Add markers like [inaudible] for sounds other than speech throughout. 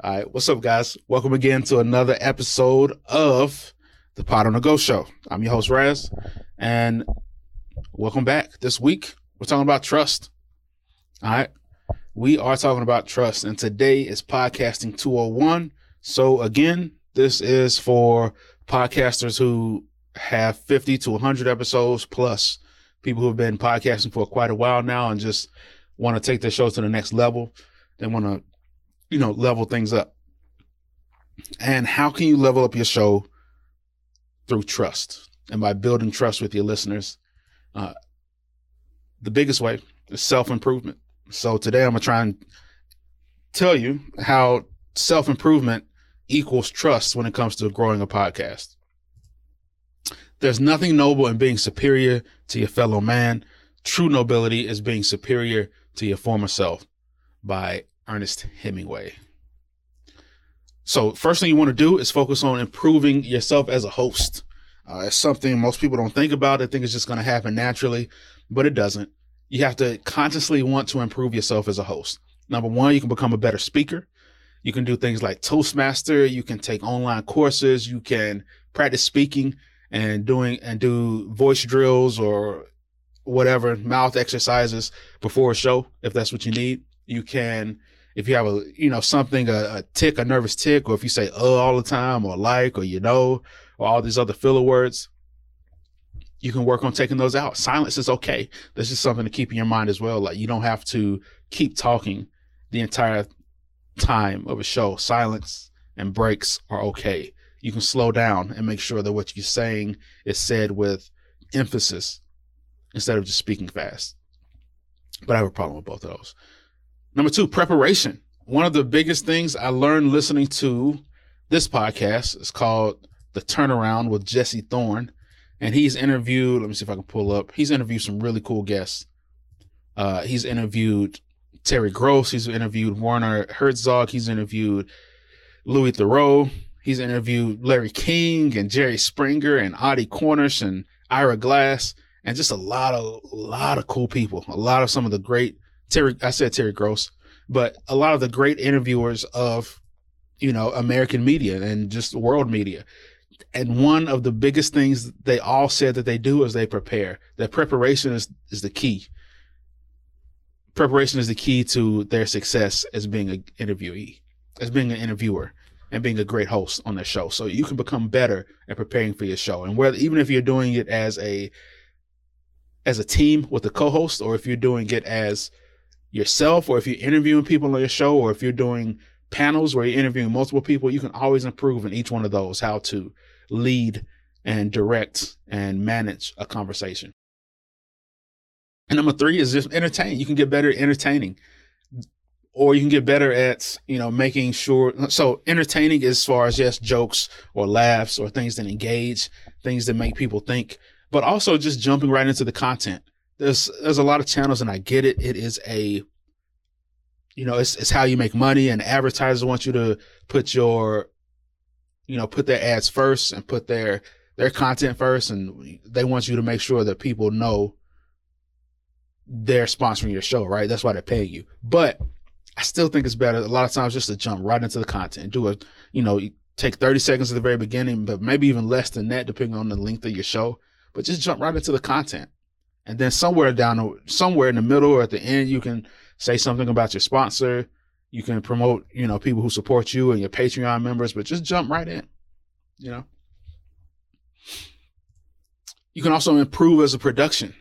All right, what's up, guys? Welcome again to another episode of the Pod on the Go Show. I'm your host, Raz, and welcome back. This week, we're talking about trust. All right, we are talking about trust, and today is Podcasting 201. So, again, this is for podcasters who have 50 to 100 episodes plus people who have been podcasting for quite a while now and just want to take their show to the next level. They want to you know, level things up. And how can you level up your show through trust and by building trust with your listeners? Uh, the biggest way is self improvement. So today I'm going to try and tell you how self improvement equals trust when it comes to growing a podcast. There's nothing noble in being superior to your fellow man. True nobility is being superior to your former self by Ernest Hemingway. So, first thing you want to do is focus on improving yourself as a host. Uh, it's something most people don't think about. They think it's just going to happen naturally, but it doesn't. You have to consciously want to improve yourself as a host. Number one, you can become a better speaker. You can do things like Toastmaster. You can take online courses. You can practice speaking and doing and do voice drills or whatever mouth exercises before a show if that's what you need. You can if you have a you know something a, a tick a nervous tick or if you say uh all the time or like or you know or all these other filler words you can work on taking those out. Silence is okay. This is something to keep in your mind as well. Like you don't have to keep talking the entire time of a show. Silence and breaks are okay. You can slow down and make sure that what you're saying is said with emphasis instead of just speaking fast. But i have a problem with both of those Number two, preparation. One of the biggest things I learned listening to this podcast is called The Turnaround with Jesse Thorn. And he's interviewed, let me see if I can pull up. He's interviewed some really cool guests. Uh, he's interviewed Terry Gross. He's interviewed Werner Herzog. He's interviewed Louis Theroux. He's interviewed Larry King and Jerry Springer and Audie Cornish and Ira Glass and just a lot of a lot of cool people. A lot of some of the great Terry, I said Terry Gross, but a lot of the great interviewers of, you know, American media and just world media. And one of the biggest things they all said that they do is they prepare. That preparation is, is the key. Preparation is the key to their success as being an interviewee, as being an interviewer and being a great host on their show. So you can become better at preparing for your show. And whether even if you're doing it as a as a team with a co-host or if you're doing it as yourself or if you're interviewing people on your show or if you're doing panels where you're interviewing multiple people, you can always improve in each one of those how to lead and direct and manage a conversation. And number three is just entertain. You can get better at entertaining. Or you can get better at, you know, making sure. So entertaining as far as just jokes or laughs or things that engage, things that make people think, but also just jumping right into the content there's there's a lot of channels and I get it. It is a you know, it's it's how you make money and advertisers want you to put your you know, put their ads first and put their their content first and they want you to make sure that people know they're sponsoring your show, right? That's why they're paying you. But I still think it's better a lot of times just to jump right into the content, do a, you know, take 30 seconds at the very beginning, but maybe even less than that, depending on the length of your show. But just jump right into the content and then somewhere down somewhere in the middle or at the end you can say something about your sponsor. You can promote you know people who support you and your patreon members but just jump right in you know. You can also improve as a production.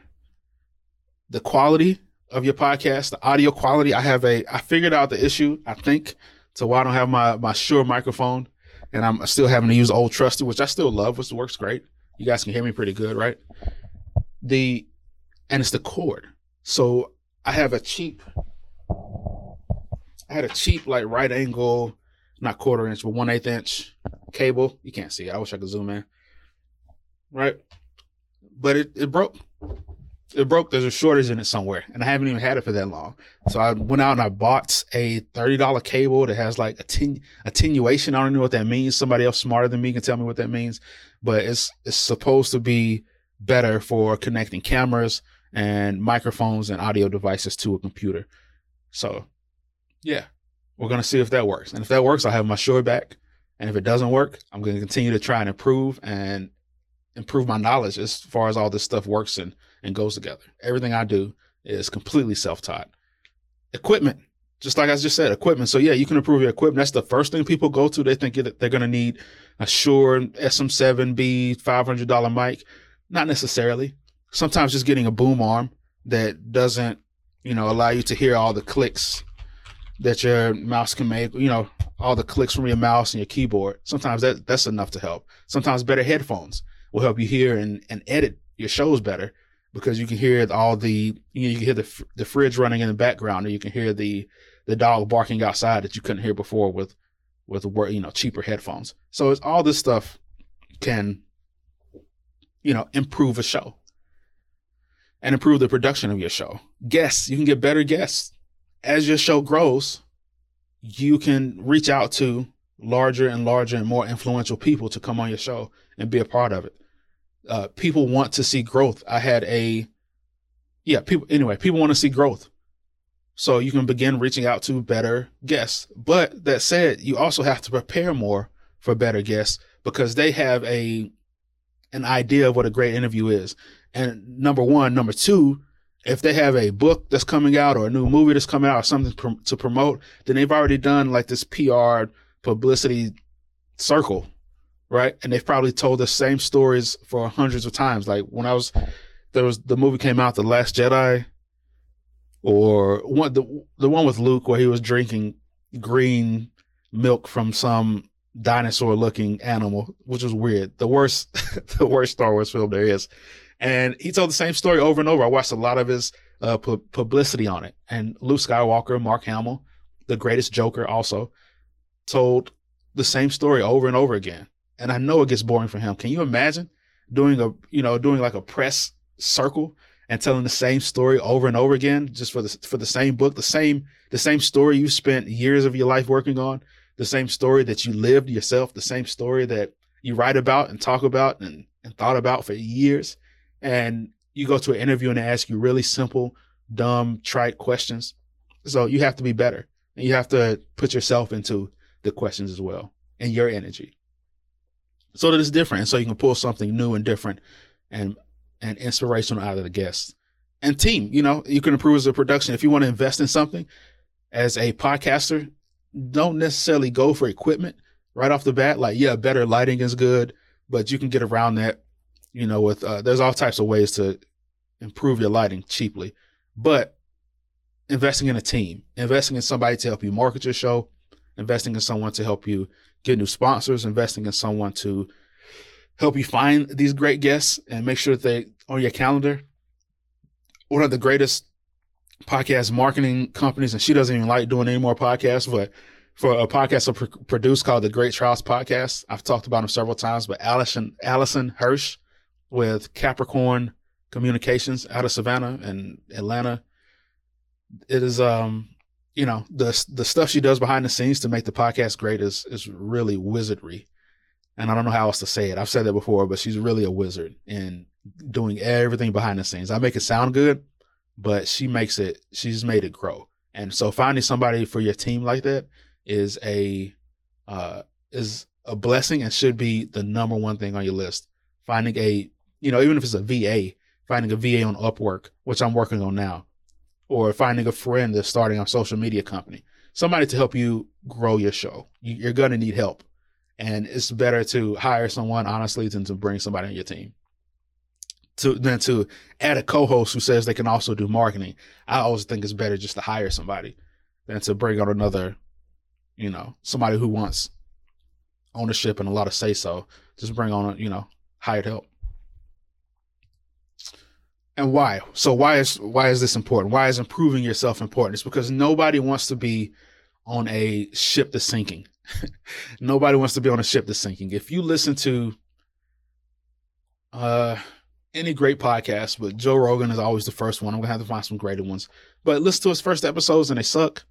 The quality of your podcast the audio quality i have a i figured out the issue i think so why i don't have my my Shure microphone and i'm still having to use old trusty which i still love which works great. You guys can hear me pretty good right? The and it's the cord. So I have a cheap, I had a cheap like right angle, not quarter inch, but one eighth inch cable. You can't see it. I wish I could zoom in. Right, but it it broke. It broke. There's a shortage in it somewhere, and I haven't even had it for that long. So I went out and I bought a thirty dollar cable that has like atten- attenuation. I don't know what that means. Somebody else smarter than me can tell me what that means. But it's it's supposed to be better for connecting cameras and microphones and audio devices to a computer. So, yeah, We're going to see if that works. And if that works, I'll have my Shure back. And if it doesn't work, I'm going to continue to try and improve and improve my knowledge as far as all this stuff works and, and goes together. Everything I do is completely self taught. Equipment, just like I just said, equipment. So, yeah, you can improve your equipment. That's the first thing people go to. They think they're going to need a Shure SM7B $500 mic. Not necessarily. Sometimes just getting a boom arm that doesn't, you know, allow you to hear all the clicks that your mouse can make, you know, all the clicks from your mouse and your keyboard. Sometimes that that's enough to help. Sometimes better headphones will help you hear and, and edit your shows better because you can hear all the you, know, you can hear the the fridge running in the background or you can hear the the dog barking outside that you couldn't hear before with with work you know cheaper headphones. So it's all this stuff can you know improve a show and improve the production of your show. Guests, you can get better guests as your show grows, you can reach out to larger and larger and more influential people to come on your show and be a part of it. Uh, people want to see growth. I had a, yeah, people, anyway, people want to see growth. So you can begin reaching out to better guests. But that said, you also have to prepare more for better guests because they have a, an idea of what a great interview is. And number one, number two, if they have a book that's coming out or a new movie that's coming out or something to promote, then they've already done like this PR publicity circle, right? And they've probably told the same stories for hundreds of times. Like when I was, there was the movie came out, The Last Jedi, or one the the one with Luke where he was drinking green milk from some dinosaur looking animal, which was weird. The worst, [laughs] the worst Star Wars film there is. And he told the same story over and over. I watched a lot of his uh, pu- publicity on it. And Luke Skywalker, Mark Hamill, the greatest Joker, also told the same story over and over again. And I know it gets boring for him. Can you imagine doing a, you know, doing like a press circle and telling the same story over and over again, just for the for the same book, the same the same story you spent years of your life working on, the same story that you lived yourself, the same story that you write about and talk about and, and thought about for years and you go to an interview and they ask you really simple, dumb, trite questions. So you have to be better and you have to put yourself into the questions as well and your energy so that it's different. So you can pull something new and different and, and inspirational out of the guests and team. You know, you can improve as a production. If you want to invest in something as a podcaster, don't necessarily go for equipment right off the bat. Like, yeah, better lighting is good, but you can get around that you know, with uh, there's all types of ways to improve your lighting cheaply, but investing in a team, investing in somebody to help you market your show, investing in someone to help you get new sponsors, investing in someone to help you find these great guests and make sure that they on your calendar. One of the greatest podcast marketing companies, and she doesn't even like doing any more podcasts, but for a podcast I pr- produced called the Great Trials Podcast, I've talked about him several times, but Allison Allison Hirsch with Capricorn Communications out of Savannah and Atlanta. It is um you know the the stuff she does behind the scenes to make the podcast great is is really wizardry. And I don't know how else to say it. I've said that before, but she's really a wizard in doing everything behind the scenes. I make it sound good, but she makes it she's made it grow. And so finding somebody for your team like that is a uh is a blessing and should be the number one thing on your list. Finding a you know, even if it's a VA, finding a VA on Upwork, which I'm working on now, or finding a friend that's starting a social media company, somebody to help you grow your show. You're going to need help. And it's better to hire someone, honestly, than to bring somebody on your team. To, than to add a co-host who says they can also do marketing. I always think it's better just to hire somebody than to bring on another, you know, somebody who wants ownership and a lot of say so. Just bring on, you know, hired help and why? So why is why is this important? Why is improving yourself important? It's because nobody wants to be on a ship that's sinking. [laughs] Nobody wants to be on a ship that's sinking. If you listen to uh any great podcast but joe rogan is always the first one i'm gonna have to find some greater ones. But listen to his first episodes and they suck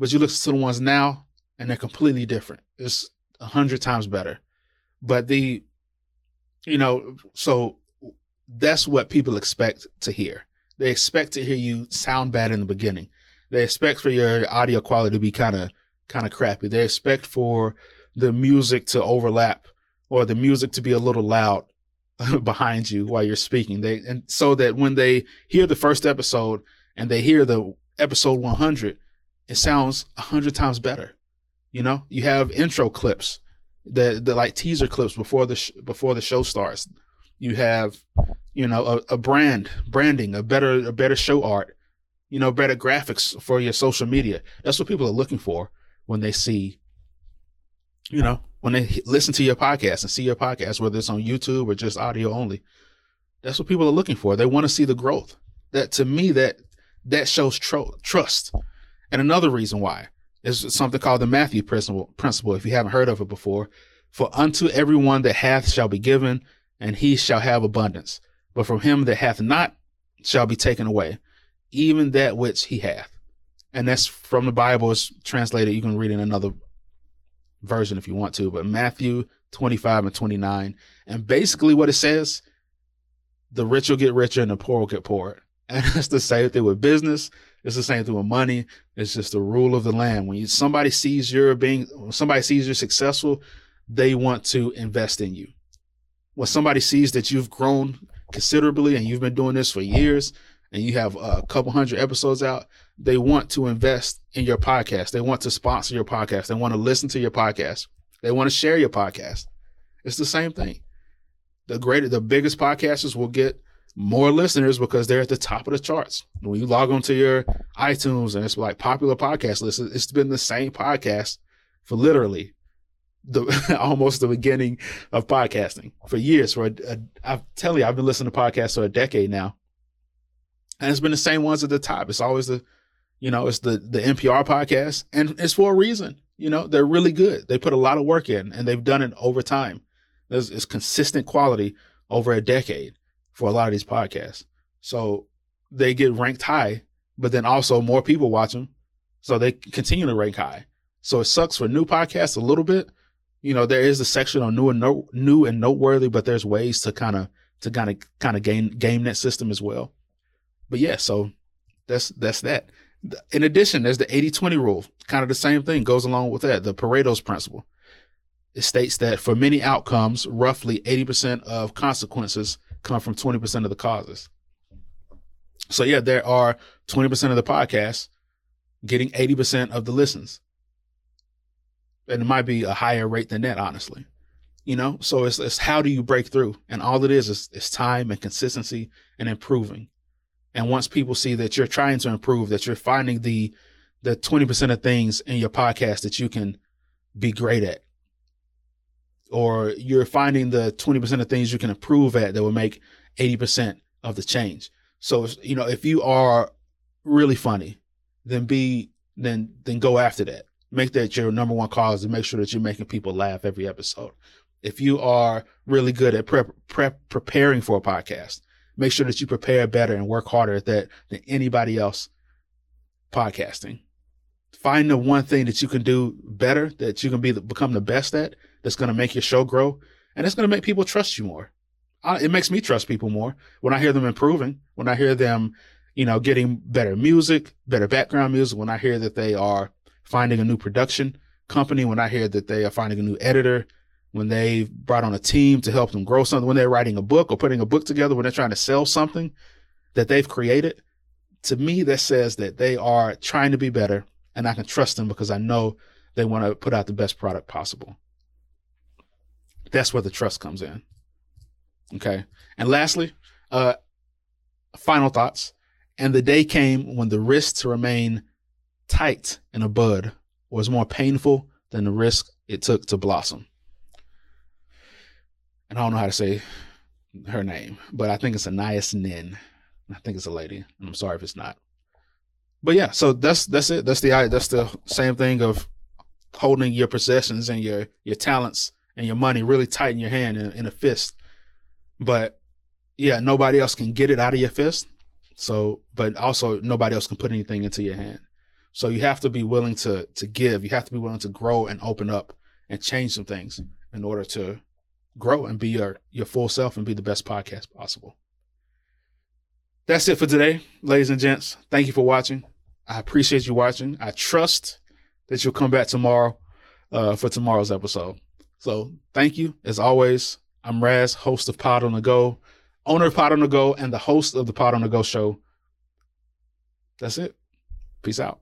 but you listen to the ones now and they're completely different. It's a hundred times better. But the you know so that's what people expect to hear. They expect to hear you sound bad in the beginning. They expect for your audio quality to be kind of kind of crappy. They expect for the music to overlap or the music to be a little loud [laughs] behind you while you're speaking. They and so that when they hear the first episode and they hear the episode 100, it sounds a hundred times better. You know, you have intro clips, the the like teaser clips before the sh- before the show starts. You have, you know, a, a brand branding, a better a better show art, you know, better graphics for your social media. That's what people are looking for when they see, you know, when they listen to your podcast and see your podcast, whether it's on YouTube or just audio only. That's what people are looking for. They want to see the growth. That to me, that that shows tr- trust. And another reason why is something called the Matthew principle. Principle, if you haven't heard of it before, for unto everyone that hath shall be given, and he shall have abundance. But from him that hath not shall be taken away, even that which he hath. And that's from the Bible. It's translated. You can read in another version if you want to, but Matthew 25 and 29. And basically what it says, the rich will get richer and the poor will get poorer. [laughs] And it's the same thing with business. It's the same thing with money. It's just the rule of the land. When you, somebody sees you're being, somebody sees you're successful, they want to invest in you. When somebody sees that you've grown considerably and you've been doing this for years and you have a couple hundred episodes out, they want to invest in your podcast. They want to sponsor your podcast. They want to listen to your podcast. They want to share your podcast. It's the same thing. The greater, the biggest podcasters will get more listeners because they're at the top of the charts. When you log onto your iTunes and it's like popular podcast list, it's been the same podcast for literally the [laughs] almost the beginning of podcasting for years. For a, a, I tell you, I've been listening to podcasts for a decade now, and it's been the same ones at the top. It's always the you know, it's the the NPR podcast, and it's for a reason. You know, they're really good. They put a lot of work in, and they've done it over time. There's it's consistent quality over a decade for a lot of these podcasts. So they get ranked high, but then also more people watch them, so they continue to rank high. So it sucks for new podcasts a little bit. You know, there is a section on new and new and noteworthy, but there's ways to kind of to kind of kind of game game that system as well. But yeah, so that's that's that. In addition, there's the 80 20 rule, kind of the same thing goes along with that, the Pareto's principle. It states that for many outcomes, roughly 80% of consequences come from 20% of the causes. So, yeah, there are 20% of the podcasts getting 80% of the listens. And it might be a higher rate than that, honestly. You know, so it's, it's how do you break through? And all it is is, is time and consistency and improving. And once people see that you're trying to improve, that you're finding the the 20% of things in your podcast that you can be great at, or you're finding the 20% of things you can improve at that will make 80% of the change. So, you know, if you are really funny, then be, then, then go after that. Make that your number one cause and make sure that you're making people laugh every episode. If you are really good at prep, prep, preparing for a podcast, make sure that you prepare better and work harder at that than anybody else podcasting. Find the one thing that you can do better, that you can be the, become the best at, that's going to make your show grow, and it's going to make people trust you more. it makes me trust people more when I hear them improving, when I hear them, you know, getting better music, better background music, when I hear that they are finding a new production company, when I hear that they are finding a new editor, when they brought on a team to help them grow something, when they're writing a book or putting a book together, when they're trying to sell something that they've created, to me, that says that they are trying to be better and I can trust them because I know they want to put out the best product possible. That's where the trust comes in. Okay. And lastly, uh, final thoughts. And the day came when the risk to remain tight in a bud was more painful than the risk it took to blossom and I don't know how to say her name, but I think it's Anais Nin. I think it's a lady. I'm sorry if it's not. But yeah, so that's that's it. That's the that's the same thing of holding your possessions and your your talents and your money really tight in your hand in, in a fist. But yeah, nobody else can get it out of your fist. So, but also nobody else can put anything into your hand. So you have to be willing to to give. You have to be willing to grow and open up and change some things in order to grow and be your, your full self and be the best podcast possible. That's it for today, ladies and gents. Thank you for watching. I appreciate you watching. I trust that you'll come back tomorrow uh, for tomorrow's episode. So thank you. As always, I'm Raz, host of Pod on the Go, owner of Pod on the Go, and the host of the Pod on the Go show. That's it. Peace out.